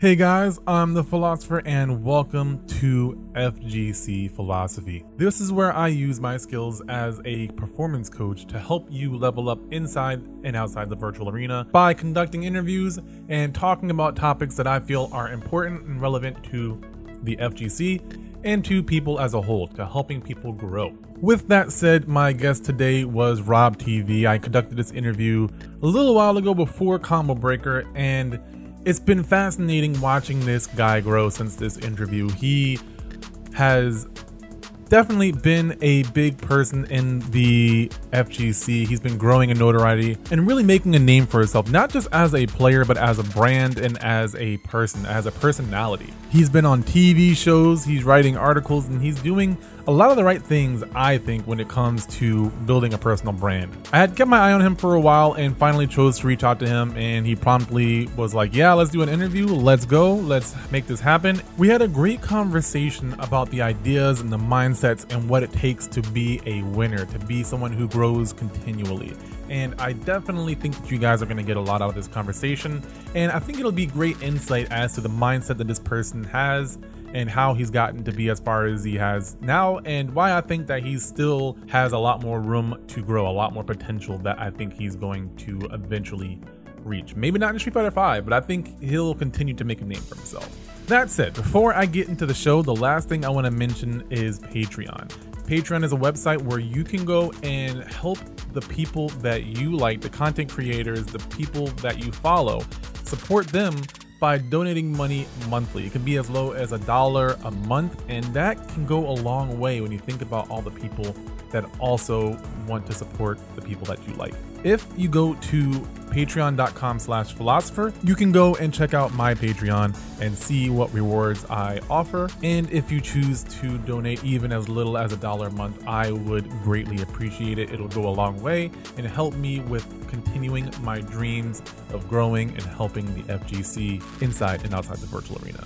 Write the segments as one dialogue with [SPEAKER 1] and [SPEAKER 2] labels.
[SPEAKER 1] Hey guys, I'm the Philosopher and welcome to FGC Philosophy. This is where I use my skills as a performance coach to help you level up inside and outside the virtual arena by conducting interviews and talking about topics that I feel are important and relevant to the FGC and to people as a whole, to helping people grow. With that said, my guest today was Rob TV. I conducted this interview a little while ago before Combo Breaker and it's been fascinating watching this guy grow since this interview. He has definitely been a big person in the FGC. He's been growing in notoriety and really making a name for himself, not just as a player, but as a brand and as a person, as a personality. He's been on TV shows, he's writing articles, and he's doing a lot of the right things, I think, when it comes to building a personal brand. I had kept my eye on him for a while and finally chose to reach out to him, and he promptly was like, Yeah, let's do an interview. Let's go. Let's make this happen. We had a great conversation about the ideas and the mindsets and what it takes to be a winner, to be someone who grows continually. And I definitely think that you guys are going to get a lot out of this conversation. And I think it'll be great insight as to the mindset that this person has and how he's gotten to be as far as he has now and why I think that he still has a lot more room to grow, a lot more potential that I think he's going to eventually reach. Maybe not in Street Fighter 5, but I think he'll continue to make a name for himself. That said, before I get into the show, the last thing I want to mention is Patreon. Patreon is a website where you can go and help the people that you like, the content creators, the people that you follow, support them by donating money monthly. It can be as low as a dollar a month, and that can go a long way when you think about all the people that also want to support the people that you like. If you go to patreon.com slash philosopher, you can go and check out my Patreon and see what rewards I offer. And if you choose to donate even as little as a dollar a month, I would greatly appreciate it. It'll go a long way and help me with continuing my dreams of growing and helping the FGC inside and outside the virtual arena.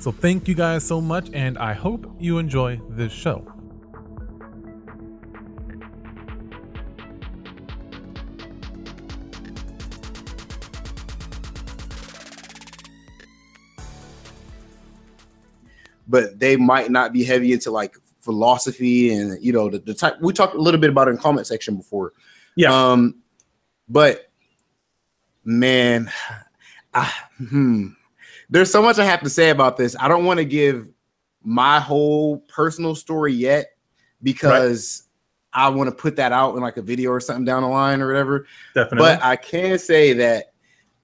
[SPEAKER 1] So thank you guys so much, and I hope you enjoy this show.
[SPEAKER 2] But they might not be heavy into like philosophy and you know the, the type we talked a little bit about it in comment section before.
[SPEAKER 1] Yeah.
[SPEAKER 2] Um, but man, I, hmm, there's so much I have to say about this. I don't want to give my whole personal story yet because right. I want to put that out in like a video or something down the line or whatever.
[SPEAKER 1] Definitely.
[SPEAKER 2] But I can say that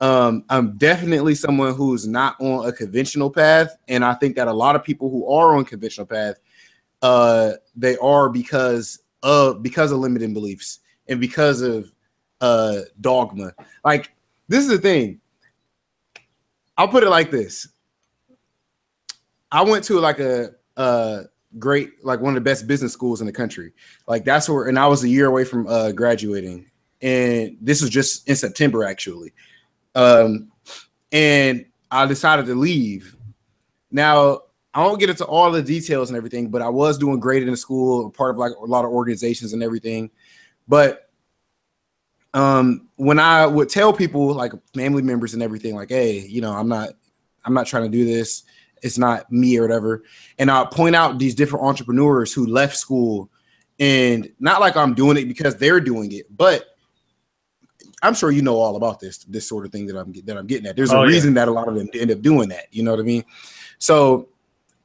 [SPEAKER 2] um, I'm definitely someone who's not on a conventional path, and I think that a lot of people who are on conventional path, uh, they are because of because of limiting beliefs and because of uh dogma. Like this is the thing. I'll put it like this. I went to like a great like one of the best business schools in the country. Like that's where and I was a year away from uh graduating. And this was just in September actually. Um, and I decided to leave. Now, I won't get into all the details and everything, but I was doing great in the school, part of like a lot of organizations and everything. But um, when I would tell people, like family members and everything, like, hey, you know, I'm not, I'm not trying to do this. It's not me or whatever. And I'll point out these different entrepreneurs who left school and not like I'm doing it because they're doing it, but I'm sure you know all about this this sort of thing that I'm that I'm getting at. There's a oh, reason yeah. that a lot of them end up doing that. You know what I mean? So,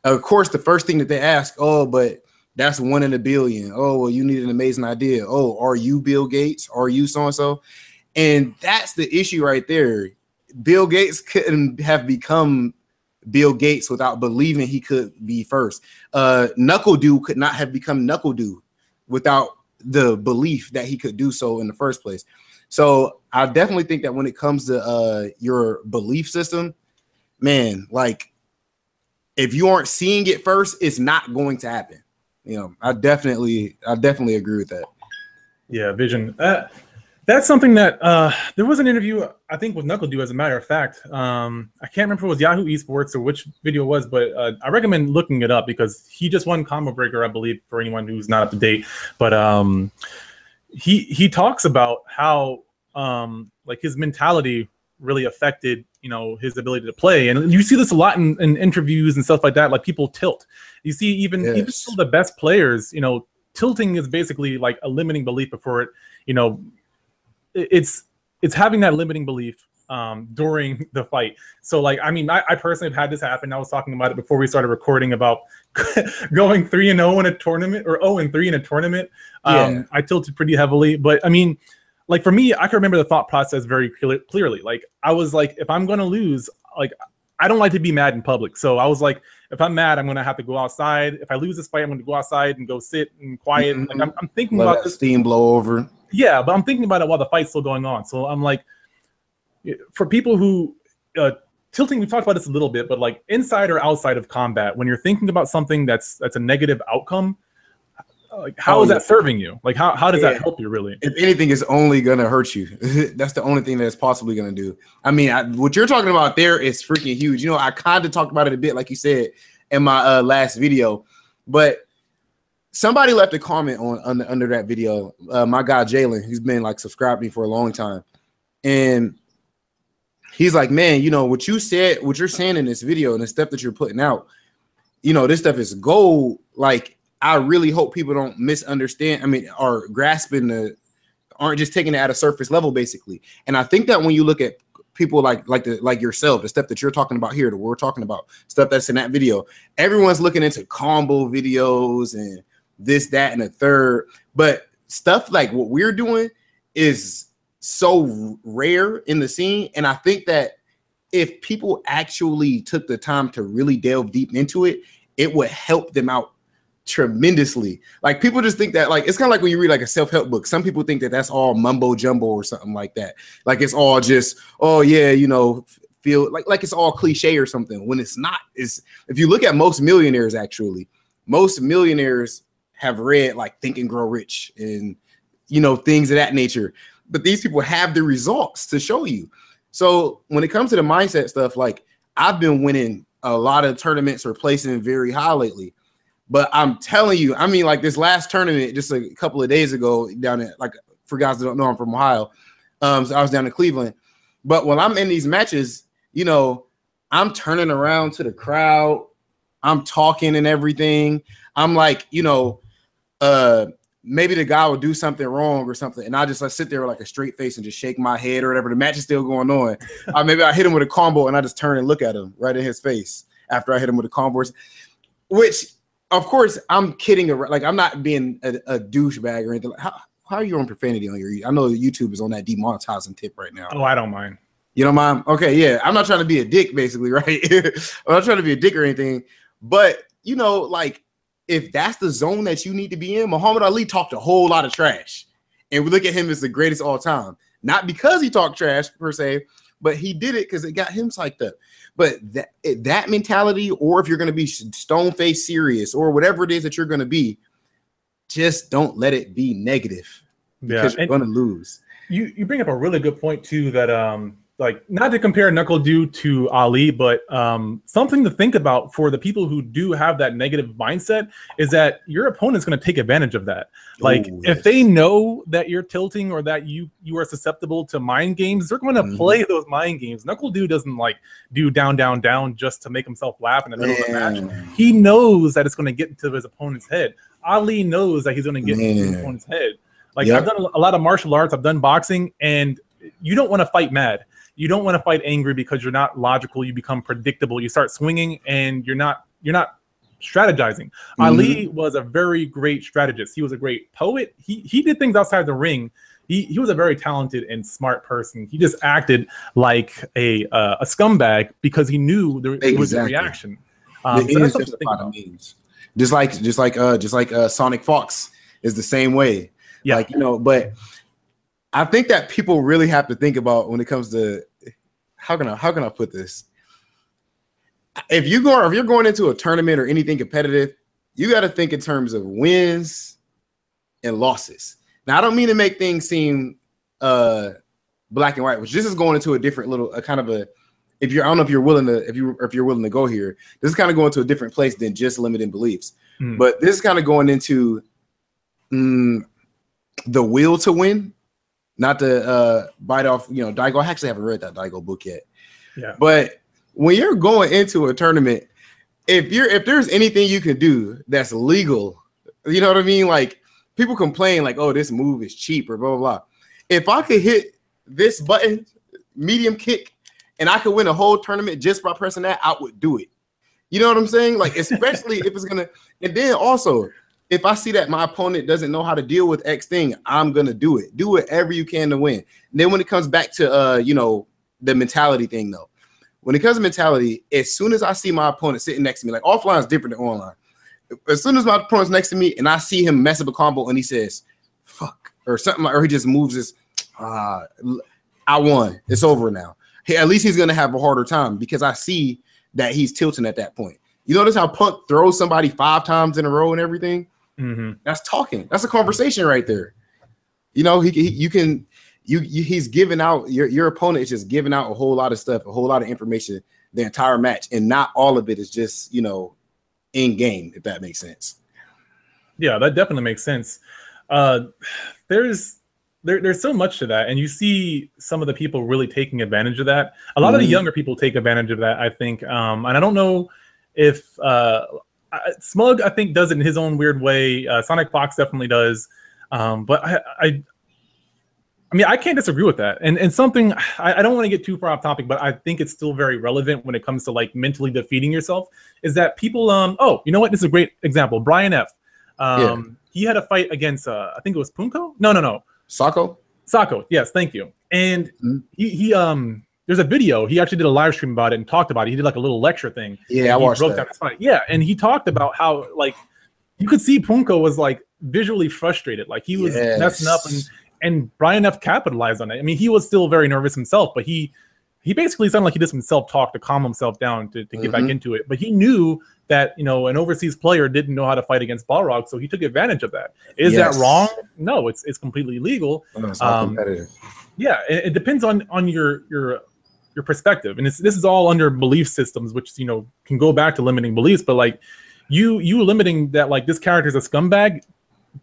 [SPEAKER 2] of course, the first thing that they ask, oh, but that's one in a billion. Oh, well, you need an amazing idea. Oh, are you Bill Gates? Are you so and so? And that's the issue right there. Bill Gates couldn't have become Bill Gates without believing he could be first. Uh, NuckleDu could not have become NuckleDu without the belief that he could do so in the first place. So I definitely think that when it comes to uh, your belief system, man, like if you aren't seeing it first, it's not going to happen. You know, I definitely, I definitely agree with that.
[SPEAKER 1] Yeah, vision. Uh, that's something that uh, there was an interview I think with NuckleDu. As a matter of fact, um, I can't remember if it was Yahoo Esports or which video it was, but uh, I recommend looking it up because he just won Combo Breaker, I believe, for anyone who's not up to date. But um, he he talks about how um like his mentality really affected you know his ability to play. And you see this a lot in, in interviews and stuff like that. Like people tilt. You see even yes. even some of the best players, you know, tilting is basically like a limiting belief before it. You know, it's it's having that limiting belief um, during the fight. So, like, I mean, I, I, personally have had this happen. I was talking about it before we started recording about going three and zero oh in a tournament or zero and three in a tournament. Um, yeah. I tilted pretty heavily, but I mean, like for me, I can remember the thought process very clearly. Like, I was like, if I'm gonna lose, like, I don't like to be mad in public. So I was like, if I'm mad, I'm gonna have to go outside. If I lose this fight, I'm gonna go outside and go sit and quiet. Mm-hmm. Like I'm, I'm thinking Let about this
[SPEAKER 2] steam blow over.
[SPEAKER 1] Yeah, but I'm thinking about it while the fight's still going on. So I'm like, for people who uh, tilting, we've talked about this a little bit, but like inside or outside of combat, when you're thinking about something that's that's a negative outcome, like how oh, is that serving you? Like how, how does yeah. that help you really?
[SPEAKER 2] If anything, is only gonna hurt you. that's the only thing that's possibly gonna do. I mean, I, what you're talking about there is freaking huge. You know, I kind of talked about it a bit, like you said in my uh, last video, but somebody left a comment on under, under that video. Uh, my guy Jalen, who's been like subscribed me for a long time, and he's like, man, you know what you said, what you're saying in this video and the stuff that you're putting out, you know, this stuff is gold. Like, I really hope people don't misunderstand. I mean, are grasping the, aren't just taking it at a surface level, basically. And I think that when you look at people like like the like yourself, the stuff that you're talking about here, that we're talking about, stuff that's in that video, everyone's looking into combo videos and this, that, and a third. But stuff like what we're doing is so rare in the scene. And I think that if people actually took the time to really delve deep into it, it would help them out tremendously. Like people just think that like it's kind of like when you read like a self-help book. Some people think that that's all mumbo jumbo or something like that. Like it's all just oh yeah, you know, feel like like it's all cliche or something when it's not. Is if you look at most millionaires actually, most millionaires have read like Think and Grow Rich and you know things of that nature but these people have the results to show you. So when it comes to the mindset stuff, like I've been winning a lot of tournaments or placing very high lately. But I'm telling you, I mean, like this last tournament just a couple of days ago down at like for guys that don't know, I'm from Ohio. Um, so I was down in Cleveland. But when I'm in these matches, you know, I'm turning around to the crowd, I'm talking and everything. I'm like, you know, uh maybe the guy will do something wrong or something, and I just like sit there with like a straight face and just shake my head or whatever. The match is still going on. uh, maybe I hit him with a combo and I just turn and look at him right in his face after I hit him with a combo, which of course I'm kidding around. Like I'm not being a, a douchebag or anything. How, how are you on profanity on your? I know YouTube is on that demonetizing tip right now.
[SPEAKER 1] Oh, I don't mind.
[SPEAKER 2] You don't mind? Okay, yeah. I'm not trying to be a dick, basically, right? I'm not trying to be a dick or anything, but you know, like if that's the zone that you need to be in, Muhammad Ali talked a whole lot of trash. And we look at him as the greatest all time. Not because he talked trash per se, but he did it because it got him psyched up. But that that mentality, or if you're going to be stone face serious, or whatever it is that you're going to be, just don't let it be negative because yeah. you're going to lose.
[SPEAKER 1] You you bring up a really good point too. That um like not to compare NuckleDu to Ali, but um, something to think about for the people who do have that negative mindset is that your opponent's going to take advantage of that. Like Ooh, yes. if they know that you're tilting or that you you are susceptible to mind games, they're going to mm-hmm. play those mind games. NuckleDu doesn't like do down down down just to make himself laugh in the middle Man. of the match. He knows that it's going to get into his opponent's head. Ali knows that he's going to get Man. into his opponent's head. Like yep. I've done a lot of martial arts, I've done boxing, and you don't want to fight mad you don't want to fight angry because you're not logical. You become predictable. You start swinging, and you're not you're not strategizing. Mm-hmm. Ali was a very great strategist. He was a great poet. He he did things outside the ring. He, he was a very talented and smart person. He just acted like a uh, a scumbag because he knew there, exactly. was a reaction.
[SPEAKER 2] Um, so that's means. Just like just like uh just like uh Sonic Fox is the same way. Yeah. Like you know, but I think that people really have to think about when it comes to how can I how can I put this? If you go if you're going into a tournament or anything competitive, you got to think in terms of wins and losses. Now, I don't mean to make things seem uh black and white, which this is going into a different little a kind of a if you're I don't know if you're willing to if you if you're willing to go here, this is kind of going to a different place than just limiting beliefs. Mm. But this is kind of going into mm, the will to win not to uh, bite off, you know, Daigo. I actually haven't read that Daigo book yet,
[SPEAKER 1] Yeah.
[SPEAKER 2] But when you're going into a tournament, if you're if there's anything you can do that's legal, you know what I mean? Like people complain like, oh, this move is cheap or blah blah blah. If I could hit this button, medium kick, and I could win a whole tournament just by pressing that, I would do it. You know what I'm saying? Like, especially if it's gonna, and then also if I see that my opponent doesn't know how to deal with X thing, I'm gonna do it. Do whatever you can to win. And then when it comes back to uh, you know, the mentality thing though, when it comes to mentality, as soon as I see my opponent sitting next to me, like offline is different than online. As soon as my opponent's next to me and I see him mess up a combo and he says, fuck, or something or he just moves his, uh, I won. It's over now. Hey, at least he's gonna have a harder time because I see that he's tilting at that point. You notice how Punk throws somebody five times in a row and everything?
[SPEAKER 1] Mm-hmm.
[SPEAKER 2] That's talking. That's a conversation right there. You know, he, he you can you, you he's giving out your your opponent is just giving out a whole lot of stuff, a whole lot of information the entire match, and not all of it is just you know in game. If that makes sense.
[SPEAKER 1] Yeah, that definitely makes sense. Uh, there's there, there's so much to that, and you see some of the people really taking advantage of that. A lot mm-hmm. of the younger people take advantage of that, I think. Um, and I don't know if uh, Smug, I think, does it in his own weird way. Uh, Sonic Fox definitely does. Um, but I, I, I mean, I can't disagree with that. And and something I, I don't want to get too far off topic, but I think it's still very relevant when it comes to like mentally defeating yourself. Is that people? Um. Oh, you know what? This is a great example. Brian F. Um. Yeah. He had a fight against. Uh. I think it was Punko. No. No. No.
[SPEAKER 2] Sako.
[SPEAKER 1] Sako. Yes. Thank you. And mm-hmm. he he um there's a video. He actually did a live stream about it and talked about it. He did like a little lecture thing.
[SPEAKER 2] Yeah, I watched that.
[SPEAKER 1] Yeah, and he talked about how like you could see Punko was like visually frustrated, like he was yes. messing up, and and Brian F capitalized on it. I mean, he was still very nervous himself, but he he basically sounded like he did some self talk to calm himself down to, to get mm-hmm. back into it. But he knew that you know an overseas player didn't know how to fight against Balrog, so he took advantage of that. Is yes. that wrong? No, it's it's completely legal.
[SPEAKER 2] No, it's um, competitive.
[SPEAKER 1] Yeah, it, it, depends on on your your your perspective, and this is all under belief systems, which you know can go back to limiting beliefs. But like you you limiting that like this character is a scumbag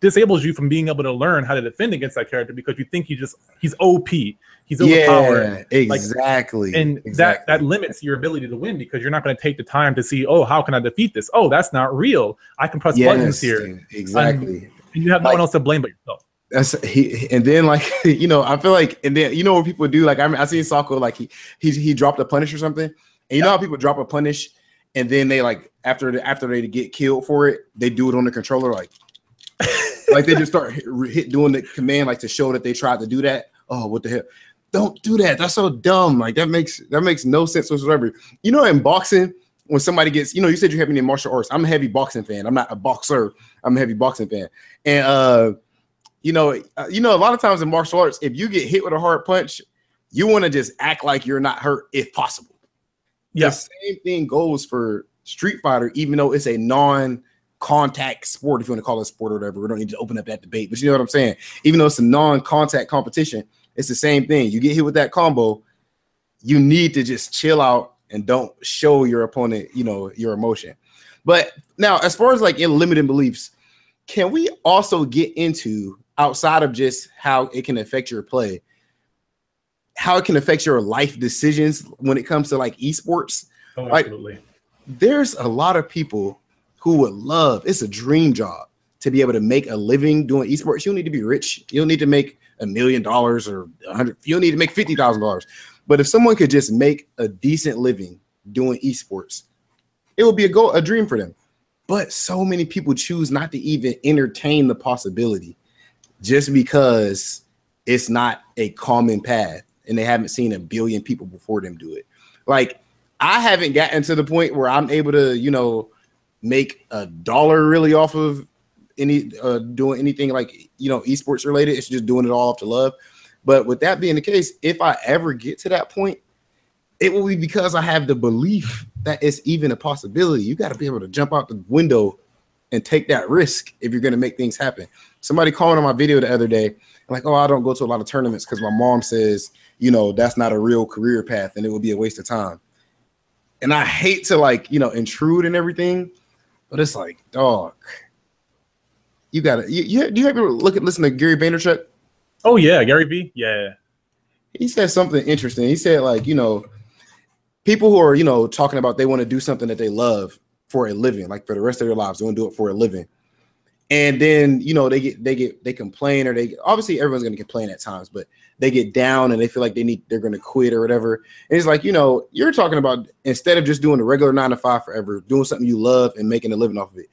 [SPEAKER 1] disables you from being able to learn how to defend against that character because you think he just he's OP, he's overpowered.
[SPEAKER 2] Yeah, exactly.
[SPEAKER 1] Like, and exactly. that that limits your ability to win because you're not going to take the time to see, oh, how can I defeat this? Oh, that's not real. I can press yes, buttons here.
[SPEAKER 2] Exactly.
[SPEAKER 1] and you have no like, one else to blame but yourself.
[SPEAKER 2] That's he, and then like you know, I feel like, and then you know what people do. Like I, mean, I see Sako like he he he dropped a punish or something, and you yeah. know how people drop a punish, and then they like after the, after they get killed for it, they do it on the controller like like they just start hit, hit, doing the command like to show that they tried to do that. Oh, what the hell? Don't do that. That's so dumb. Like that makes that makes no sense whatsoever. You know, in boxing, when somebody gets, you know, you said you're heavy in martial arts. I'm a heavy boxing fan. I'm not a boxer. I'm a heavy boxing fan, and uh you know, uh, you know, a lot of times in martial arts, if you get hit with a hard punch, you want to just act like you're not hurt if possible.
[SPEAKER 1] Yeah.
[SPEAKER 2] The same thing goes for Street Fighter, even though it's a non-contact sport, if you want to call it a sport or whatever. We don't need to open up that debate, but you know what I'm saying. Even though it's a non-contact competition, it's the same thing. You get hit with that combo, you need to just chill out and don't show your opponent, you know, your emotion. But now, as far as like in limiting beliefs, can we also get into outside of just how it can affect your play, how it can affect your life decisions when it comes to like esports.
[SPEAKER 1] Oh, absolutely. Like,
[SPEAKER 2] there's a lot of people who would love it's a dream job to be able to make a living doing esports. You don't need to be rich. You don't need to make a million dollars or a hundred. You don't need to make fifty thousand dollars. But if someone could just make a decent living doing esports, it would be a goal, a dream for them. But so many people choose not to even entertain the possibility just because it's not a common path and they haven't seen a billion people before them do it. Like I haven't gotten to the point where I'm able to, you know, make a dollar really off of any uh doing anything like you know esports related. It's just doing it all off to love. But with that being the case, if I ever get to that point, it will be because I have the belief that it's even a possibility. You got to be able to jump out the window and take that risk if you're going to make things happen. Somebody called on my video the other day, like, oh, I don't go to a lot of tournaments because my mom says, you know, that's not a real career path and it would be a waste of time. And I hate to like, you know, intrude and everything, but it's like, dog, you gotta, you, you do you ever look at listen to Gary Vaynerchuk?
[SPEAKER 1] Oh yeah, Gary V. Yeah.
[SPEAKER 2] He said something interesting. He said, like, you know, people who are you know talking about they want to do something that they love for a living, like for the rest of their lives, they want to do it for a living. And then you know they get they get they complain or they obviously everyone's to complain at times, but they get down and they feel like they need they're to quit or whatever. And it's like you know you're talking about instead of just doing the regular nine to five forever, doing something you love and making a living off of it.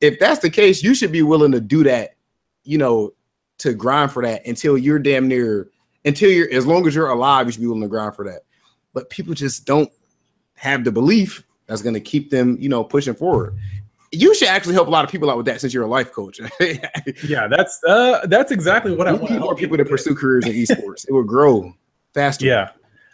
[SPEAKER 2] If that's the case, you should be willing to do that, you know, to grind for that until you're damn near until you're as long as you're alive, you should be willing to grind for that. But people just don't have the belief that's going to keep them, you know, pushing forward. You should actually help a lot of people out with that since you're a life coach.
[SPEAKER 1] yeah, that's uh that's exactly what
[SPEAKER 2] we
[SPEAKER 1] I want
[SPEAKER 2] need more people to pursue careers in esports. it will grow faster.
[SPEAKER 1] Yeah.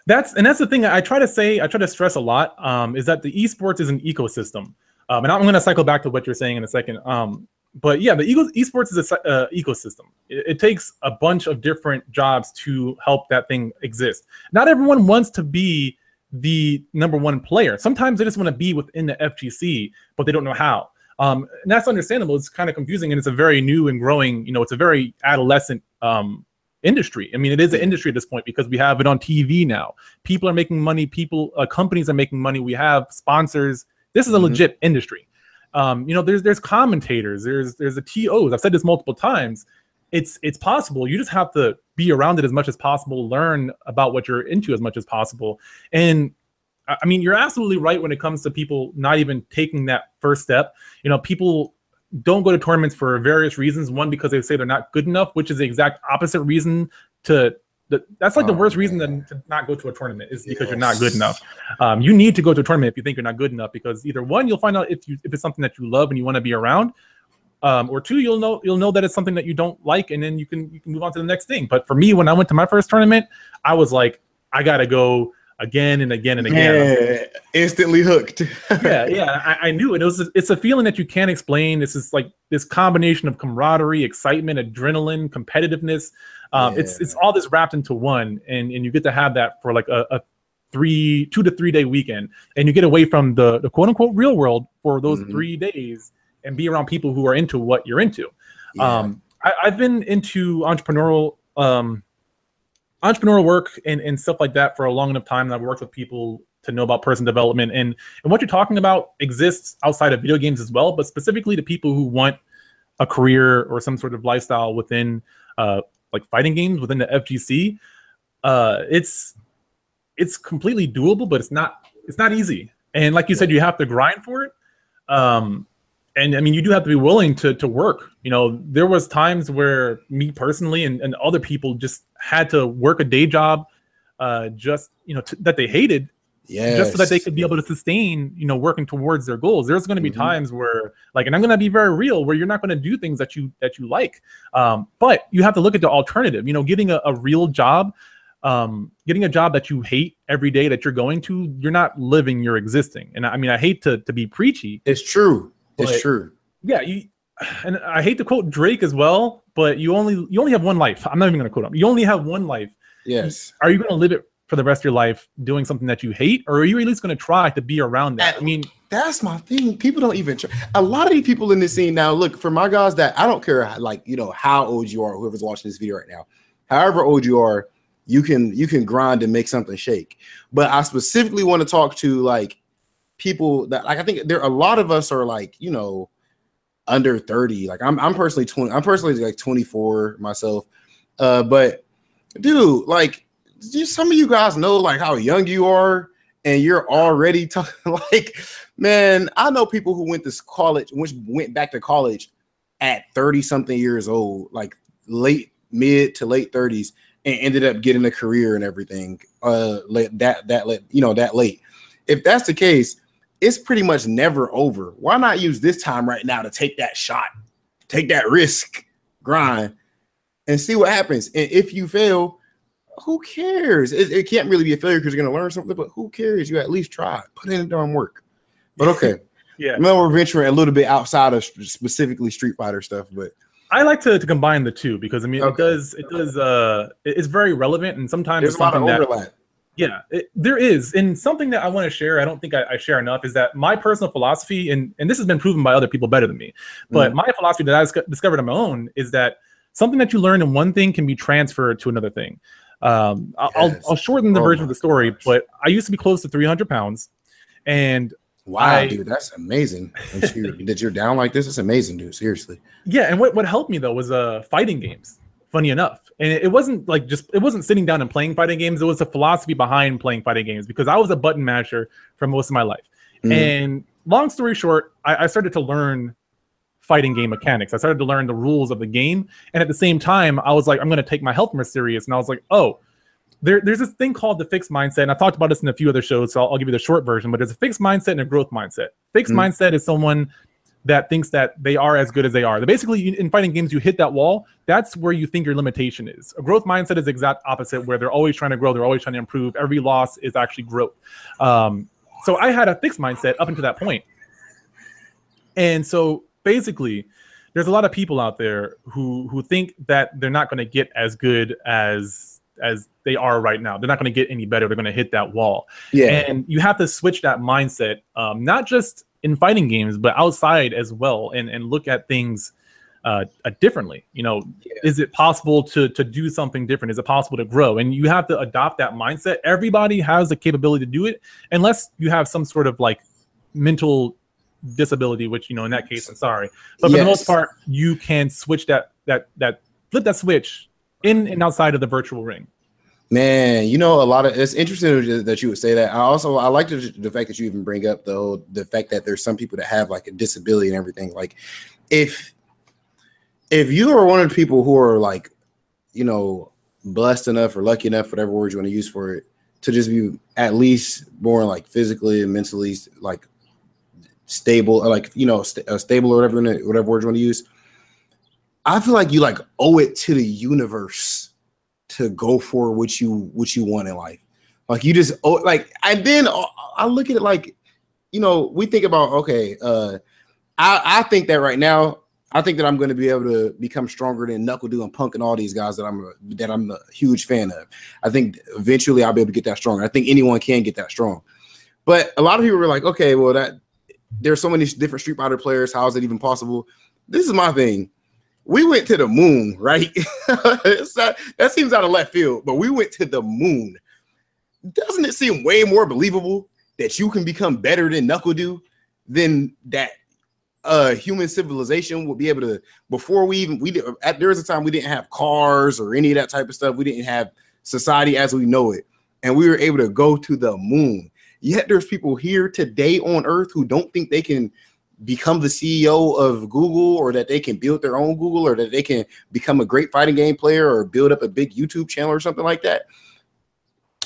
[SPEAKER 1] That's and that's the thing I try to say, I try to stress a lot, um, is that the esports is an ecosystem. Um, and I'm going to cycle back to what you're saying in a second. Um, but yeah, the esports is a uh, ecosystem. It, it, takes a bunch of different jobs to help that thing exist. Not everyone wants to be the number one player. Sometimes they just want to be within the FGC, but they don't know how. Um, and that's understandable. It's kind of confusing, and it's a very new and growing. You know, it's a very adolescent um, industry. I mean, it is an industry at this point because we have it on TV now. People are making money. People, uh, companies are making money. We have sponsors. This is a mm-hmm. legit industry. Um, you know, there's there's commentators. There's there's a TOs. I've said this multiple times. It's it's possible. You just have to be around it as much as possible, learn about what you're into as much as possible. And I mean, you're absolutely right when it comes to people not even taking that first step. You know, people don't go to tournaments for various reasons. One, because they say they're not good enough, which is the exact opposite reason to that's like oh, the worst reason to, to, not go to a tournament is because yes. you're not good enough. Um, you need to go to a tournament if you think you're not good enough because either one, you'll find out if you if it's something that you love and you want to be around, um, or two, you'll know you'll know that it's something that you don't like, and then you can you can move on to the next thing. But for me, when I went to my first tournament, I was like, I gotta go again and again and again.
[SPEAKER 2] Yeah, instantly hooked.
[SPEAKER 1] yeah, yeah, I, I, knew it. It was it's a feeling that you can't explain. This is like this combination of camaraderie, excitement, adrenaline, competitiveness. Um, yeah. It's it's all this wrapped into one, and and you get to have that for like a, a three two to three day weekend, and you get away from the the quote unquote real world for those mm-hmm. three days and be around people who are into what you're into. Yeah. Um, I, have been into entrepreneurial um, entrepreneurial work and, and stuff like that for a long enough time. And I've worked with people to know about person development and and what you're talking about exists outside of video games as well, but specifically to people who want a career or some sort of lifestyle within uh, like fighting games within the FGC. Uh, it's it's completely doable, but it's not it's not easy. And like you said, you have to grind for it. Um, and I mean, you do have to be willing to to work. You know, there was times where me personally and, and other people just had to work a day job, uh, just you know t- that they hated, yes. just so that they could be able to sustain, you know, working towards their goals. There's going to be mm-hmm. times where, like, and I'm going to be very real, where you're not going to do things that you that you like, um, but you have to look at the alternative. You know, getting a, a real job. Um, getting a job that you hate every day that you're going to, you're not living, you're existing. And I mean, I hate to to be preachy.
[SPEAKER 2] It's true it's but, true.
[SPEAKER 1] Yeah, you and I hate to quote Drake as well, but you only you only have one life. I'm not even going to quote him. You only have one life.
[SPEAKER 2] Yes.
[SPEAKER 1] Are you going to live it for the rest of your life doing something that you hate, or are you at least going to try to be around that? I mean,
[SPEAKER 2] that's my thing. People don't even try. A lot of these people in this scene now. Look for my guys that I don't care like you know how old you are. Whoever's watching this video right now, however old you are, you can you can grind and make something shake. But I specifically want to talk to like people that like I think there a lot of us are like, you know, under 30. Like I'm I'm personally 20, I'm personally like 24 myself. Uh, but dude, like just some of you guys know like how young you are and you're already talking like man, I know people who went to college, which went back to college at 30 something years old, like late mid to late 30s, and ended up getting a career and everything. Uh that that late, you know, that late. If that's the case, it's pretty much never over. Why not use this time right now to take that shot, take that risk, grind, and see what happens? And if you fail, who cares? It, it can't really be a failure because you're going to learn something, but who cares? You at least try, put in the darn work. But okay.
[SPEAKER 1] yeah.
[SPEAKER 2] Now we're venturing a little bit outside of specifically Street Fighter stuff, but
[SPEAKER 1] I like to, to combine the two because I mean okay. it does it does uh it's very relevant and sometimes
[SPEAKER 2] There's
[SPEAKER 1] it's something
[SPEAKER 2] that
[SPEAKER 1] yeah, it, there is. And something that I want to share, I don't think I, I, share enough, is that my personal philosophy, and, and this has been proven by other people better than me, but mm. my philosophy that I discovered on my own is that something that you learn in one thing can be transferred to another thing. Um, I'll, I'll, I'll shorten the
[SPEAKER 2] Oh
[SPEAKER 1] version of the story,
[SPEAKER 2] gosh.
[SPEAKER 1] but I used to be close to 300 pounds, and
[SPEAKER 2] Wow,
[SPEAKER 1] I-
[SPEAKER 2] dude, that's amazing. That you're, that you're down like this. It's amazing, dude. Seriously.
[SPEAKER 1] yeah, and what what helped me though was uh fighting games. Funny enough, and it, it wasn't like just it wasn't sitting down and playing fighting games. It was the philosophy behind playing fighting games because I was a button masher for most of my life.
[SPEAKER 2] Mhm.
[SPEAKER 1] And long story short, I, I started to learn fighting game mechanics. I started to learn the rules of the game. And at the same time, I was like, I'm going to take my health more serious. And I was like, oh, there, there's this thing called the fixed mindset. And I've talked about this in a few other shows. So I'll, I'll give you the short version, but there's a fixed mindset and a growth mindset. Fixed
[SPEAKER 2] Mm.
[SPEAKER 1] mindset is someone that thinks that they are as good as they are. That basically, in fighting games, you hit that wall. That's where you think your limitation is. A growth mindset is the exact opposite, where they're always trying to grow. They're always trying to improve. Every loss is actually growth. Um, so I had a fixed mindset up until that point. And so basically, there's a lot of people out there who who think that they're not going to get as good as as they are right now. They're not going to get any better. They're going to hit that wall.
[SPEAKER 2] Yeah.
[SPEAKER 1] And you have to switch that mindset, um, not just in fighting games, but outside as well, and and look at things uh, differently. You know,
[SPEAKER 2] Yeah.
[SPEAKER 1] is it possible to to do something different? Is it possible to grow? And you have to adopt that mindset. Everybody has the capability to do it, unless you have some sort of like mental disability, which you know in that case I'm sorry, but for the most part you can switch that that that flip that switch in and outside of the virtual ring.
[SPEAKER 2] Man, you know a lot of it's interesting that you would say that. I also I like the, the fact that you even bring up the whole, the fact that there's some people that have like a disability and everything. Like if if you are one of the people who are like, you know, blessed enough or lucky enough, whatever word you want to use for it, to just be at least more like physically and mentally like stable, or like you know, st- uh, stable or whatever whatever word you want to use. I feel like you like owe it to the universe to go for what you what you want in life. Like you just oh like and then I- I look at it like you know we think about okay uh I I think that right now I think that I'm going to be able to become stronger than NuckleDu and Punk and all these guys that I'm a, that I'm a huge fan of. I think eventually I'll be able to get that strong. I think anyone can get that strong. But a lot of people were like, okay, well that there's so many different Street Fighter players. How is it even possible? This is my thing. We went to the moon, right? Not- that seems out of left field, but we went to the moon. Doesn't it seem way more believable that you can become better than NuckleDu than that uh human civilization would be able to before we even we did at there was a time we didn't have cars or any of that type of stuff. We didn't have society as we know it, and we were able to go to the moon. Yet there's people here today on Earth who don't think they can become the CEO of Google or that they can build their own Google or that they can become a great fighting game player or build up a big YouTube channel or something like that.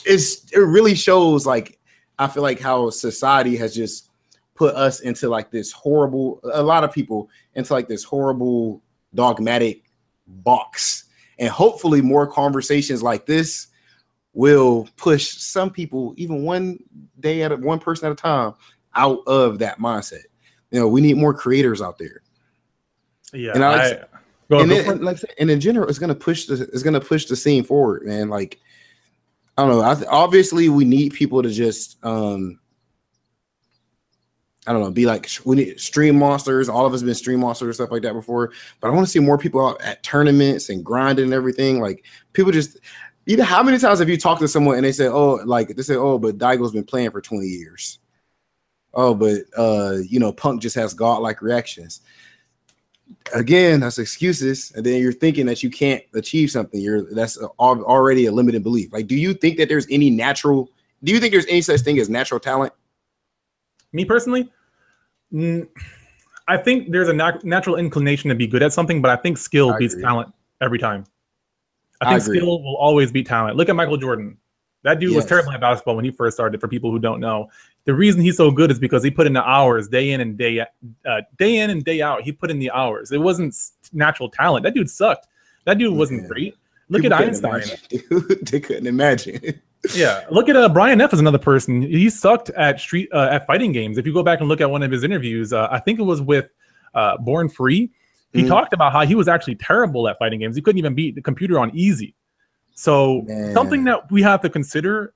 [SPEAKER 2] It's it really shows like I feel like how society has just put us into like this horrible a lot of people into like this horrible dogmatic box. And hopefully more conversations like this will push some people even one day at a one person at a time out of that mindset. You know, we need more creators out there.
[SPEAKER 1] Yeah.
[SPEAKER 2] And I like
[SPEAKER 1] I, go,
[SPEAKER 2] and
[SPEAKER 1] go
[SPEAKER 2] then, and like said, and in general, it's gonna push the it's gonna push the scene forward, man. Like I don't know. I th- obviously we need people to just um I don't know, be like we need stream monsters. All of us been stream monsters and stuff like that before, but I want to see more people out at tournaments and grinding and everything. Like people just you know how many times have you talked to someone and they say, Oh, like they say, Oh, but Daigo's been playing for 20 years. Oh, but uh, you know, Punk just has godlike reactions again that's excuses and then you're thinking that you can't achieve something you're that's already a limited belief like do you think that there's any natural do you think there's any such thing as natural talent
[SPEAKER 1] me personally, mm, I think there's a nat- natural inclination to be good at something, but I think skill
[SPEAKER 2] I
[SPEAKER 1] beats talent every time. I
[SPEAKER 2] I
[SPEAKER 1] think
[SPEAKER 2] agree.
[SPEAKER 1] skill will always beat talent. Look at Michael Jordan. That dude was terrible at basketball when he first started. For people who don't know, the reason he's so good is because he put in the hours, day in and day uh, day in and day out. He put in the hours. It wasn't natural talent. That dude sucked. That dude wasn't
[SPEAKER 2] Yeah.
[SPEAKER 1] great. Look
[SPEAKER 2] People
[SPEAKER 1] at Einstein.
[SPEAKER 2] imagine, dude. they couldn't imagine
[SPEAKER 1] Yeah, look at uh, Brian F. is another person. He sucked at street uh, at fighting games. If you go back and look at one of his interviews, uh, I think it was with uh, Born Free. He
[SPEAKER 2] Mhm.
[SPEAKER 1] talked about how he was actually terrible at fighting games. He couldn't even beat the computer on easy. So
[SPEAKER 2] Man.
[SPEAKER 1] something that we have to consider.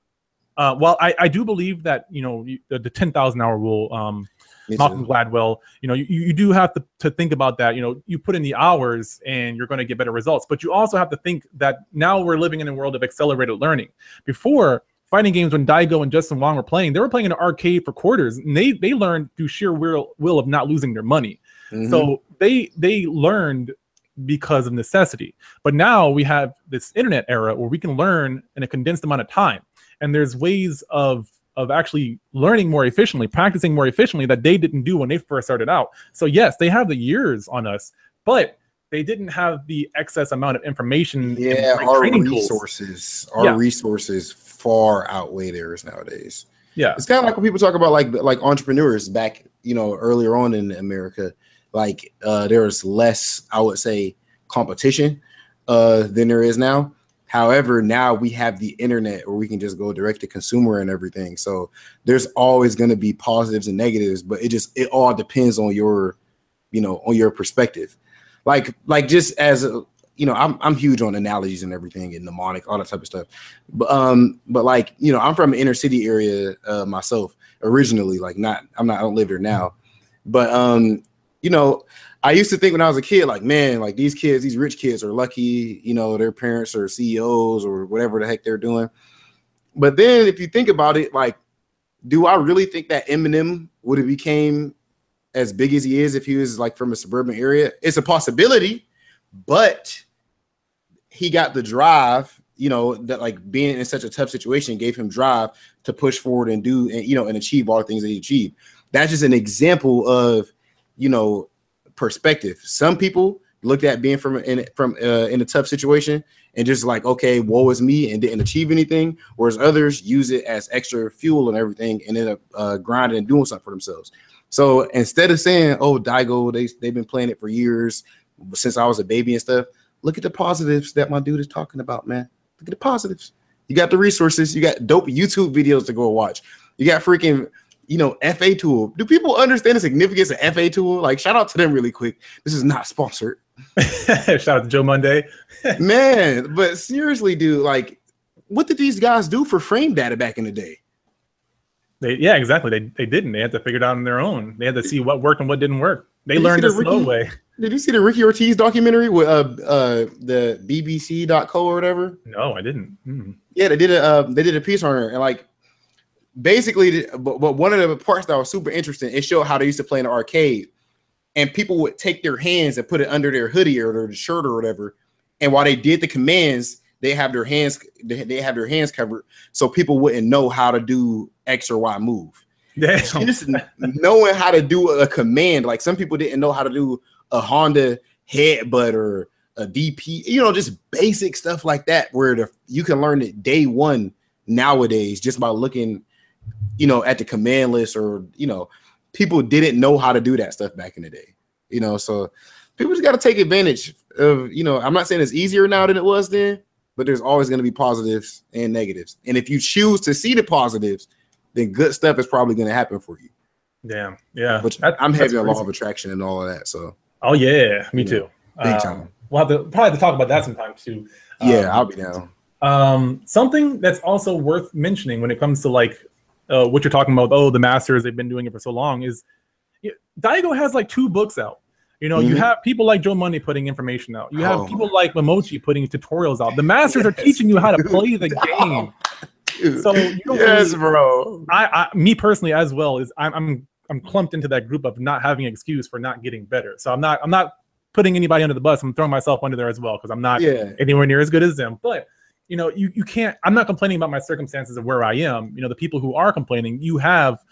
[SPEAKER 1] Uh, well, I, I do believe that you know the, the ten thousand hour rule. Um, Malcolm Gladwell. You know, you, you do have to, to think about that. You know, you put in the hours and you're going to get better results, but you also have to think that now we're living in a world of accelerated learning. Before fighting games, when Daigo and Justin Wong were playing, they were playing in an arcade for quarters, and they they learned through sheer will will of not losing their money. Mm-hmm. So they they learned because of necessity. But now we have this internet era where we can learn in a condensed amount of time. And there's ways of of actually learning more efficiently, practicing more efficiently that they didn't do when they first started out. So yes, they have the years on us, but they didn't have the excess amount of information.
[SPEAKER 2] Yeah, our resources, tools. our yeah. resources far outweigh theirs nowadays.
[SPEAKER 1] Yeah,
[SPEAKER 2] it's kind of like when people talk about like like entrepreneurs back, you know, earlier on in America like uh, there's less, I would say, competition uh, than there is now. However, now we have the internet where we can just go direct to consumer and everything. So there's always going to be positives and negatives, but it just it all depends on your, you know, on your perspective. Like like just as a, you know, I'm I'm huge on analogies and everything and mnemonic, all that type of stuff. But um, but like you know, I'm from an inner city area uh, myself originally. Like not I'm not I don't live there now, but um, you know, I used to think when I was a kid, like, man, like these kids, these rich kids are lucky, you know, their parents are CEOs or whatever the heck they're doing. But then if you think about it, like, do I really think that Eminem would have became as big as he is if he was like from a suburban area? It's a possibility, but he got the drive, you know, that like being in such a tough situation gave him drive to push forward and do and you know and achieve all the things that he achieved. That's just an example of you know perspective. Some people looked at being from in from uh, in a tough situation and just like okay, woe is me, and didn't achieve anything. Whereas others use it as extra fuel and everything, and end up uh, grinding and doing something for themselves. So instead of saying, "Oh, Daigo, they they've been playing it for years since I was a baby and stuff," look at the positives that my dude is talking about, man. Look at the positives. You got the resources. You got dope YouTube videos to go watch. You got freaking you know, FA tool. Do people understand the significance of FA tool? Like, shout out to them really quick. This is not sponsored.
[SPEAKER 1] shout out to Joe Money.
[SPEAKER 2] Man, but seriously, dude, like, what did these guys do for frame data back in the day?
[SPEAKER 1] They, yeah, exactly. They, they didn't. They had to figure it out on their own. They had to see what worked and what didn't work. They did learned the, slow way.
[SPEAKER 2] Did you see the Ricki Ortiz documentary with uh, uh the BBC.co or whatever?
[SPEAKER 1] No, I didn't.
[SPEAKER 2] Mm. Yeah, they did a uh, they did a piece on her and like basically, but, but one of the parts that was super interesting, it showed how they used to play in the arcade, and people would take their hands and put it under their hoodie or their shirt or whatever, and while they did the commands, they have their hands they have their hands covered, so people wouldn't know how to do X or Y move.
[SPEAKER 1] Damn.
[SPEAKER 2] Just knowing how to do a command, like some people didn't know how to do a Honda headbutt or a DP, you know, just basic stuff like that, where the, you can learn it day one nowadays just by looking you know, at the command list or, you know, people didn't know how to do that stuff back in the day, you know. So people just got to take advantage of, you know, I'm not saying it's easier now than it was then, but there's always going to be positives and negatives. And if you choose to see the positives, then good stuff is probably going to happen for you.
[SPEAKER 1] Damn. Yeah.
[SPEAKER 2] Which that, I'm having a law of attraction and all of that. So,
[SPEAKER 1] oh, yeah, me too. Know, big um, time. We'll have to probably have to talk about that sometime too.
[SPEAKER 2] Yeah, um, I'll be down.
[SPEAKER 1] Um, something that's also worth mentioning when it comes to like uh, what you're talking about, oh, the masters, they've been doing it for so long, is Daigo has like two books out. You know, mm-hmm. you have people like Joe Money putting information out. You have oh. people like Momochi putting tutorials out. The masters yes. are teaching you how to play the game. So you
[SPEAKER 2] don't yes, bro.
[SPEAKER 1] I, I, me personally, as well, is I'm, I'm I'm clumped into that group of not having an excuse for not getting better. So I'm not I'm not putting anybody under the bus. I'm throwing myself under there as well because I'm not yeah. anywhere near as good as them. But you know, you, you can't, I'm not complaining about my circumstances of where I am. You know, the people who are complaining, you have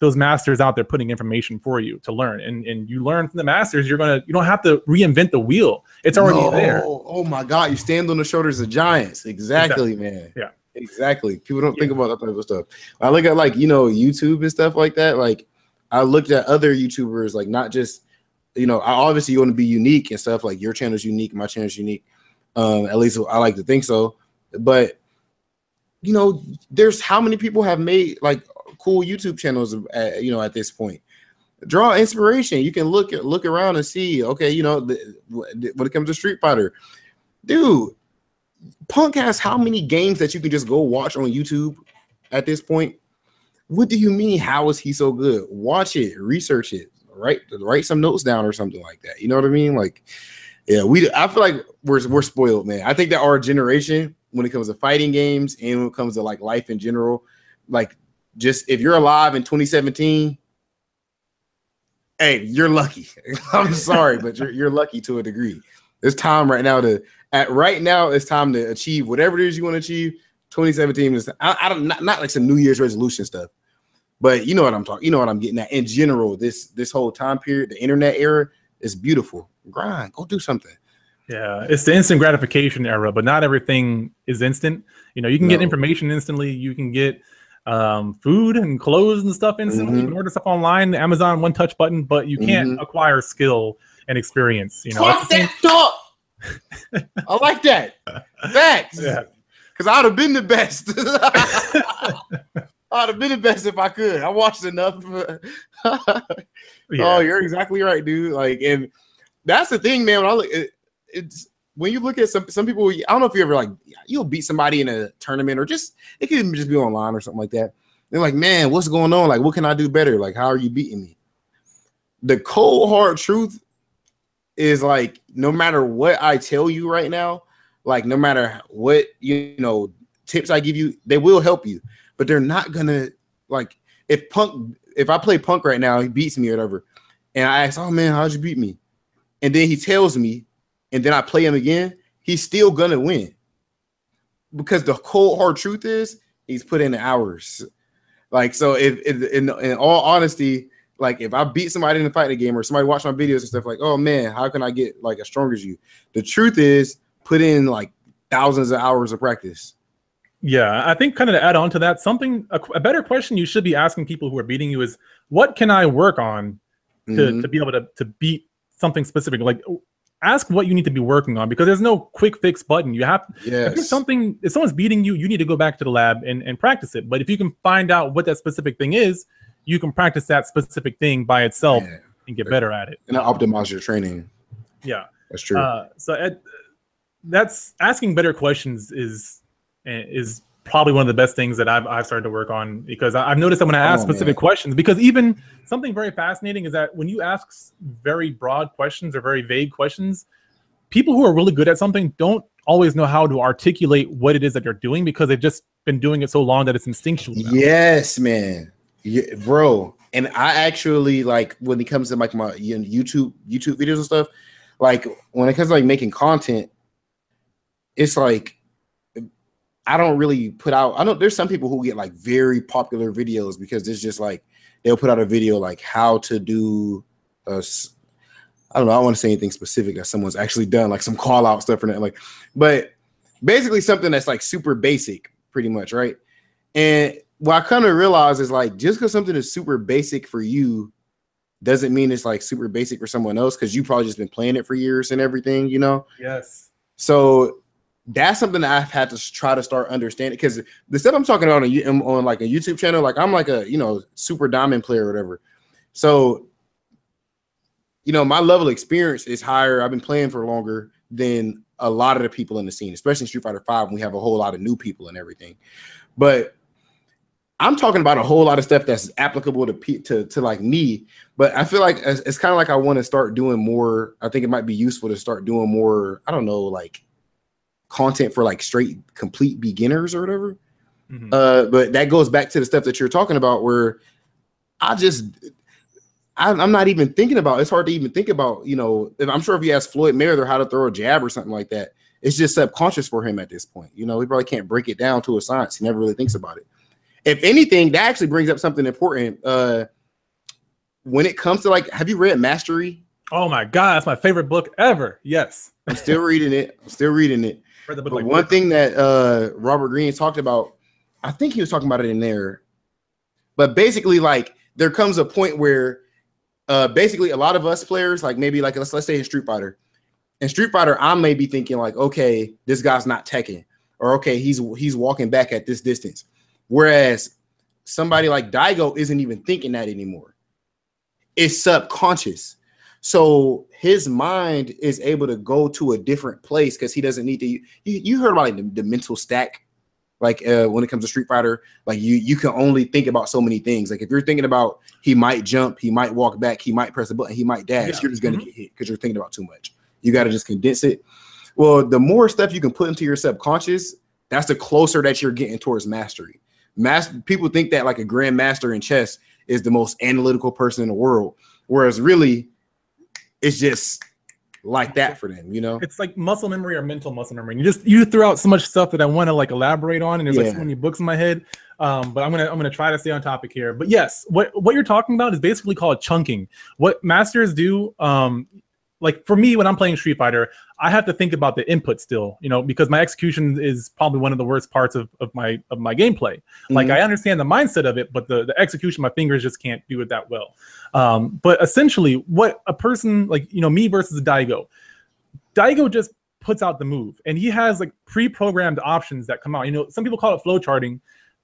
[SPEAKER 1] those masters out there putting information for you to learn. And, and you learn from the masters, you're going to, you don't have to reinvent the wheel. It's already no. there.
[SPEAKER 2] Oh my God. You stand on the shoulders of giants. Exactly, exactly. man.
[SPEAKER 1] Yeah.
[SPEAKER 2] Exactly. People don't yeah. think about that type of stuff. I look at like, you know, YouTube and stuff like that. Like I looked at other YouTubers, like not just, you know, I obviously you want to be unique and stuff like your channel's unique, my channel's unique. Um, at least I like to think so. But you know, there's how many people have made like cool YouTube channels, at, you know, at this point. Draw inspiration. You can look at look around and see. Okay, you know, the, when it comes to Street Fighter, dude, Punk has how many games that you can just go watch on YouTube at this point? What do you mean? How is he so good? Watch it, research it, write write some notes down or something like that. You know what I mean? Like, yeah, we. I feel like we're we're spoiled, man. I think that our generation, when it comes to fighting games and when it comes to like life in general, like just if you're alive in 2017, hey, you're lucky. I'm sorry, but you're you're lucky to a degree. It's time right now to at right now it's time to achieve whatever it is you want to achieve. 2017 is I, I don't not, not like some New Year's resolution stuff, but you know what I'm talking. You know what I'm getting at. In general, this this whole time period, the internet era is beautiful. Grind, go do something.
[SPEAKER 1] Yeah, it's the instant gratification era, but not everything is instant. You know, you can
[SPEAKER 2] No.
[SPEAKER 1] get information instantly. You can get um, food and clothes and stuff instantly. You
[SPEAKER 2] Mhm.
[SPEAKER 1] can order stuff online, the Amazon one touch button, but you can't
[SPEAKER 2] Mhm.
[SPEAKER 1] acquire skill and experience. You know,
[SPEAKER 2] Talk
[SPEAKER 1] same-
[SPEAKER 2] that talk. I like that. Facts.
[SPEAKER 1] Yeah.
[SPEAKER 2] Because I'd have been the best. I'd have been the best if I could. I watched enough.
[SPEAKER 1] yeah.
[SPEAKER 2] Oh, you're exactly right, dude. Like, and that's the thing, man. When I look, it, it's when you look at some some people. I don't know if you ever like you'll beat somebody in a tournament or just it could even just be online or something like that. They're like, man, what's going on? Like, what can I do better? Like, how are you beating me? The cold hard truth is like, no matter what I tell you right now, like no matter what you know tips I give you, they will help you, but they're not gonna like if Punk if I play Punk right now, he beats me or whatever, and I ask, oh man, how'd you beat me? And then he tells me, and then I play him again, he's still gonna win because the cold hard truth is he's put in hours. Like so, if, if in in all honesty, like if I beat somebody in the fighting game or somebody watch my videos and stuff, like, oh man, how can I get like as strong as you? The truth is, put in like thousands of hours of practice.
[SPEAKER 1] Yeah, I think kind of to add on to that, something a, a better question you should be asking people who are beating you is, what can I work on to,
[SPEAKER 2] Mhm.
[SPEAKER 1] to be able to, to beat something specific? Like, ask what you need to be working on because there's no quick fix button. You have if something if someone's beating you, you need to go back to the lab and, and practice it. But if you can find out what that specific thing is, you can practice that specific thing by itself
[SPEAKER 2] Yeah.
[SPEAKER 1] and get better at it.
[SPEAKER 2] And optimize your training.
[SPEAKER 1] Yeah.
[SPEAKER 2] That's true.
[SPEAKER 1] Uh, so Ed, that's asking better questions is is probably one of the best things that I've I've started to work on because I've noticed that when I ask
[SPEAKER 2] on,
[SPEAKER 1] specific
[SPEAKER 2] man.
[SPEAKER 1] questions, because even something very fascinating is that when you ask very broad questions or very vague questions, people who are really good at something don't always know how to articulate what it is that they're doing because they've just been doing it so long that it's instinctual. now.
[SPEAKER 2] Yes, man. Yeah, bro. And I actually like when it comes to like my you know, YouTube YouTube videos and stuff, like when it comes to like making content, it's like I don't really put out. I know there's some people who get like very popular videos because it's just like they'll put out a video like how to do a I don't know. I don't want to say anything specific that someone's actually done, like some call out stuff or that. Like, but basically something that's like super basic, pretty much, right? And what I kind of realize is like just because something is super basic for you doesn't mean it's like super basic for someone else because you probably just been playing it for years and everything, you know.
[SPEAKER 1] Yes.
[SPEAKER 2] So that's something that I've had to try to start understanding because the stuff I'm talking about on, you- um, on like a YouTube channel, like I'm like a you know super diamond player or whatever. So you know my level of experience is higher. I've been playing for longer than a lot of the people in the scene, especially Street Fighter Five. When we have a whole lot of new people and everything, but I'm talking about a whole lot of stuff that's applicable to to to like me. But I feel like it's kind of like I want to start doing more. I think it might be useful to start doing more. I don't know, like content for like straight complete beginners or whatever.
[SPEAKER 1] Mhm.
[SPEAKER 2] Uh, but that goes back to the stuff that you're talking about, where I just I, I'm not even thinking about. It's hard to even think about. You know, if, I'm sure if you ask Floyd Mayweather how to throw a jab or something like that, it's just subconscious for him at this point. You know, he probably can't break it down to a science. He never really thinks about it. If anything, that actually brings up something important. Uh, when it comes to like, have you read Mastery?
[SPEAKER 1] Oh my god, that's my favorite book ever. Yes.
[SPEAKER 2] I'm still reading it. I'm still reading it.
[SPEAKER 1] Read the book
[SPEAKER 2] But
[SPEAKER 1] like
[SPEAKER 2] one thing that uh Robert Greene talked about, I think he was talking about it in there. But basically, like there comes a point where uh basically a lot of us players, like maybe like let's let's say in Street Fighter. In Street Fighter, I may be thinking like, okay, this guy's not teching, or okay, he's he's walking back at this distance. Whereas somebody like Daigo isn't even thinking that anymore. It's subconscious. So his mind is able to go to a different place because he doesn't need to. You, you heard about like the, the mental stack. Like uh, when it comes to Street Fighter, like you you can only think about so many things. Like if you're thinking about he might jump, he might walk back, he might press a button, he might dash,
[SPEAKER 1] Yeah.
[SPEAKER 2] you're just gonna
[SPEAKER 1] Mhm.
[SPEAKER 2] get hit because you're thinking about too much. You got to just condense it. Well, the more stuff you can put into your subconscious, that's the closer that you're getting towards mastery. Mas- people think that like a grandmaster in chess is the most analytical person in the world, whereas really, it's just like that for them. You know?
[SPEAKER 1] It's like muscle memory or mental muscle memory. You just you throw out so much stuff that I want to like elaborate on, and there's like so many books in my head. Um, but I'm gonna I'm gonna try to stay on topic here. But yes, what what you're talking about is basically called chunking. What masters do, um, like for me when I'm playing Street Fighter, I have to think about the input still, you know, because my execution is probably one of the worst parts of, of my of my gameplay. Like
[SPEAKER 2] Mhm.
[SPEAKER 1] I understand the mindset of it, but the, the execution, my fingers just can't do it that well. Um, but essentially, what a person like you know me versus Daigo, Daigo just puts out the move, and he has like pre-programmed options that come out. You know, some people call it flow charting,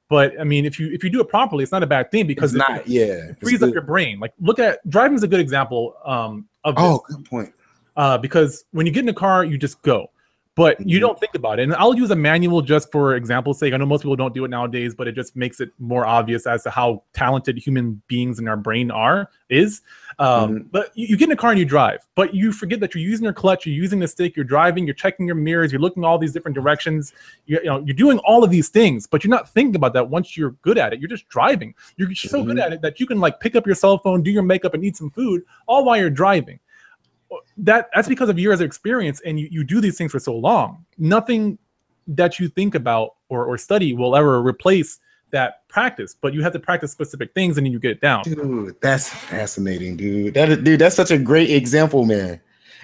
[SPEAKER 1] but I mean, if you if you do it properly, it's not a bad thing because
[SPEAKER 2] it's
[SPEAKER 1] it,
[SPEAKER 2] not. Yeah.
[SPEAKER 1] it frees up your brain. Like look at driving is a good example um, of this
[SPEAKER 2] Oh, good point.
[SPEAKER 1] uh, because when you get in a car, you just go, but you
[SPEAKER 2] Mhm.
[SPEAKER 1] don't think about it. And I'll use a manual just for example's sake. I know most people don't do it nowadays, but it just makes it more obvious as to how talented human beings in our brain are is. Um,
[SPEAKER 2] Mhm.
[SPEAKER 1] But you, you get in a car and you drive, but you forget that you're using your clutch, you're using the stick, you're driving, you're checking your mirrors, you're looking all these different directions. You, you know, you're doing all of these things, but you're not thinking about that once you're good at it. You're just driving. You're so good
[SPEAKER 2] Mhm.
[SPEAKER 1] at it that you can like pick up your cell phone, do your makeup, and eat some food all while you're driving that that's because of years of experience and you, you do these things for so long nothing that you think about or, or study will ever replace that practice but you have to practice specific things and then you get it down
[SPEAKER 2] Dude, that's fascinating, dude. That dude, that's such a great example, man.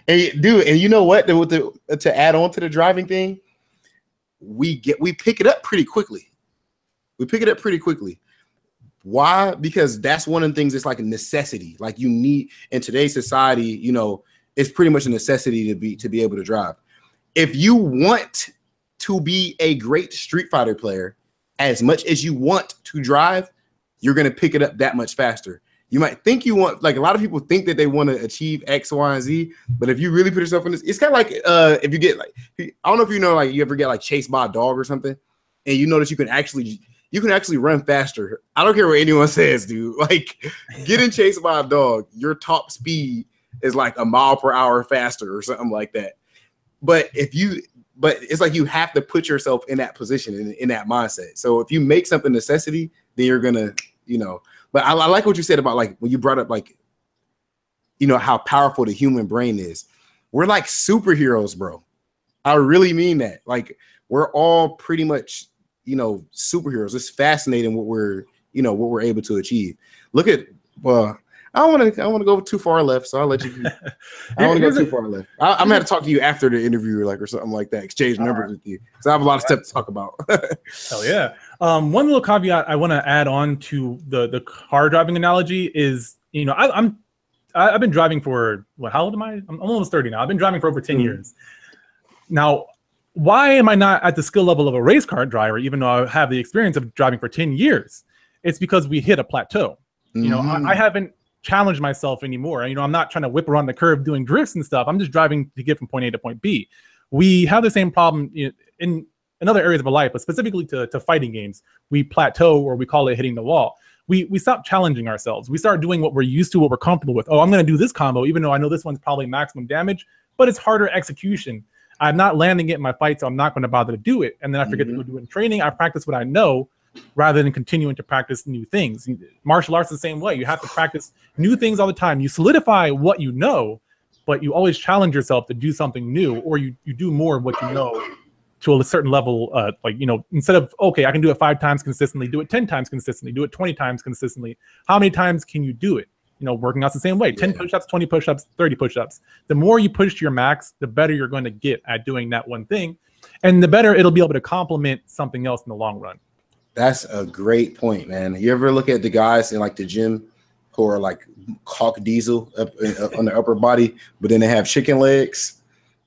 [SPEAKER 2] And dude, and you know what? The- to add on to the driving thing, we get we pick it up pretty quickly. We pick it up pretty quickly. Why? Because that's one of the things. It's like a necessity. Like you need in today's society, you know, it's pretty much a necessity to be to be able to drive. If you want to be a great Street Fighter player, as much as you want to drive, you're going to pick it up that much faster. You might think you want, like a lot of people think that they want to achieve X, Y, and Z, but if you really put yourself in this, it's kind of like uh, if you get like, I don't know if you know, like you ever get like chased by a dog or something, and you notice you can actually, you can actually run faster. I don't care what anyone says, dude. Like getting chased by a dog, your top speed is like a mile per hour faster or something like that. But if you, but it's like you have to put yourself in that position in, in that mindset. So if you make something necessity, then you're gonna, you know. But I, I like what you said about like when you brought up like, you know, how powerful the human brain is. We're like superheroes, bro. I really mean that. Like we're all pretty much, you know, superheroes. It's fascinating what we're, you know, what we're able to achieve. Look at well, I don't want to. I want to go too far left, so I'll let you. I don't want to go too far left. I, I'm gonna have to talk to you after the interview, like or something like that. Exchange numbers with you, because I have a lot of stuff to talk about.
[SPEAKER 1] Hell yeah. Um, one little caveat I want to add on to the the car driving analogy is, you know, I, I'm I, I've been driving for what? How old am I? I'm, I'm almost thirty now. I've been driving for over 10
[SPEAKER 2] Mhm.
[SPEAKER 1] years. Now, why am I not at the skill level of a race car driver, even though I have the experience of driving for ten years? It's because we hit a plateau. You know,
[SPEAKER 2] Mhm.
[SPEAKER 1] I, I haven't challenged myself anymore. You know, I'm not trying to whip around the curve doing drifts and stuff. I'm just driving to get from point A to point B. We have the same problem know, in in other areas of our life, but specifically to, to fighting games. We plateau or we call it hitting the wall. We we stop challenging ourselves. We start doing what we're used to, what we're comfortable with. Oh, I'm going to do this combo, even though I know this one's probably maximum damage, but it's harder execution. I'm not landing it in my fight, so I'm not going to bother to do it. And then I forget to
[SPEAKER 2] Mhm.
[SPEAKER 1] go do it in training. I practice what I know rather than continuing to practice new things. Martial arts the same way. You have to practice new things all the time. You solidify what you know, but you always challenge yourself to do something new, or you you do more of what you know to a certain level. Uh, like you know, instead of okay, I can do it five times consistently, do it ten times consistently, do it twenty times consistently. How many times can you do it? You know, working out the same way. Ten
[SPEAKER 2] Yeah.
[SPEAKER 1] push-ups, twenty push-ups, thirty push-ups. The more you push to your max, the better you're going to get at doing that one thing, and the better it'll be able to complement something else in the long run.
[SPEAKER 2] That's a great point, man. You ever look at the guys in like the gym who are like Hawk Diesel up, uh, on the upper body, but then they have chicken legs?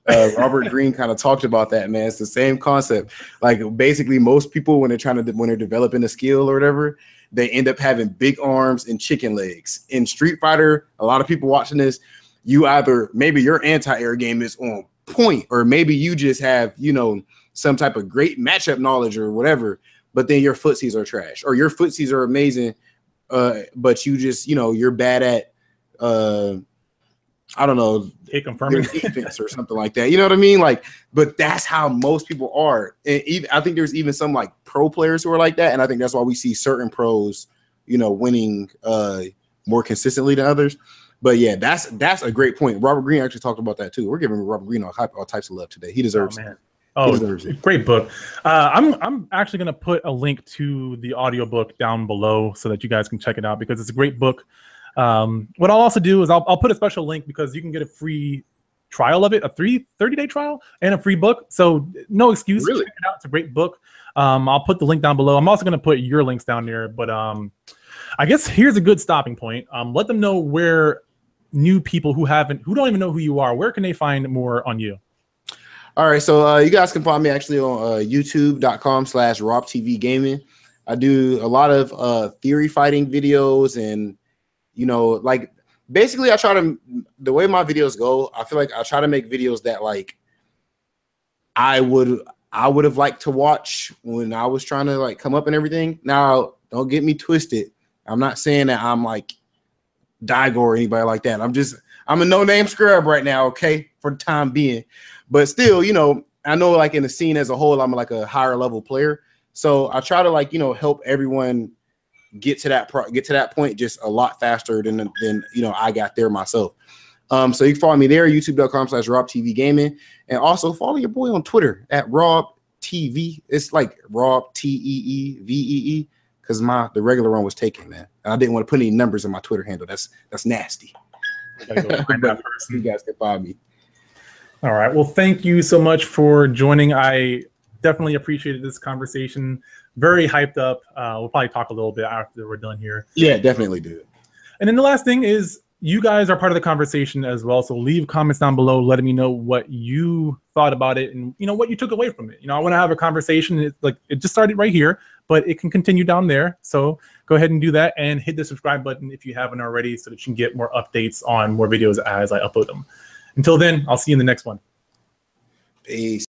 [SPEAKER 2] Uh, Robert Greene kind of talked about that, man. It's the same concept. Like basically, most people when they're trying to when they're developing a skill or whatever, they end up having big arms and chicken legs. In Street Fighter, a lot of people watching this, you either maybe your anti-air game is on point, or maybe you just have you know some type of great matchup knowledge or whatever, but then your footsies are trash or your footsies are amazing, uh, but you just you know you're bad at uh, I don't know
[SPEAKER 1] hit confirming
[SPEAKER 2] defense or something like that. You know what I mean? Like, but that's how most people are. And even I think there's even some like pro players who are like that, and I think that's why we see certain pros, you know, winning uh more consistently than others. But yeah, that's that's a great point. Robert Greene actually talked about that too. We're giving Robert Greene all, all types of love today. He deserves
[SPEAKER 1] oh,
[SPEAKER 2] it.
[SPEAKER 1] Oh, great book. Uh, I'm I'm actually gonna put a link to the audiobook down below so that you guys can check it out because it's a great book. Um, what I'll also do is I'll, I'll put a special link because you can get a free trial of it, a three 30 day trial and a free book. So no excuse.
[SPEAKER 2] Really?
[SPEAKER 1] Check it out. It's a great book. Um, I'll put the link down below. I'm also going to put your links down there, but um, I guess here's a good stopping point. Um, let them know where new people who haven't, who don't even know who you are, where can they find more on you?
[SPEAKER 2] All right, so uh, you guys can find me actually on uh, YouTube.com slash Rob TV Gaming. I do a lot of uh, theory fighting videos, and you know, like basically, I try to the way my videos go. I feel like I try to make videos that like I would I would have liked to watch when I was trying to like come up and everything. Now, don't get me twisted. I'm not saying that I'm like Daigo or anybody like that. I'm just I'm a no name scrub right now, okay, for the time being. But still, you know, I know like in the scene as a whole, I'm like a higher level player. So I try to like, you know, help everyone get to that pro- get to that point just a lot faster than than you know I got there myself. Um, so you can follow me there, youtube.com slash Rob TV Gaming, and also follow your boy on Twitter at Rob TV. It's like Rob T E E V E E because my the regular one was taken, man. And I didn't want to put any numbers in my Twitter handle. That's that's nasty.
[SPEAKER 1] Go find that person.
[SPEAKER 2] You guys can find me.
[SPEAKER 1] All right. Well, thank you so much for joining. I definitely appreciated this conversation. Very hyped up. Uh, we'll probably talk a little bit after we're done here.
[SPEAKER 2] Yeah, definitely do.
[SPEAKER 1] And then the last thing is you guys are part of the conversation as well. So leave comments down below, letting me know what you thought about it and you know what you took away from it. You know, I want to have a conversation. It's like it just started right here, but it can continue down there. So go ahead and do that and hit the subscribe button if you haven't already, so that you can get more updates on more videos as I upload them. Until then, I'll see you in the next one.
[SPEAKER 2] Peace.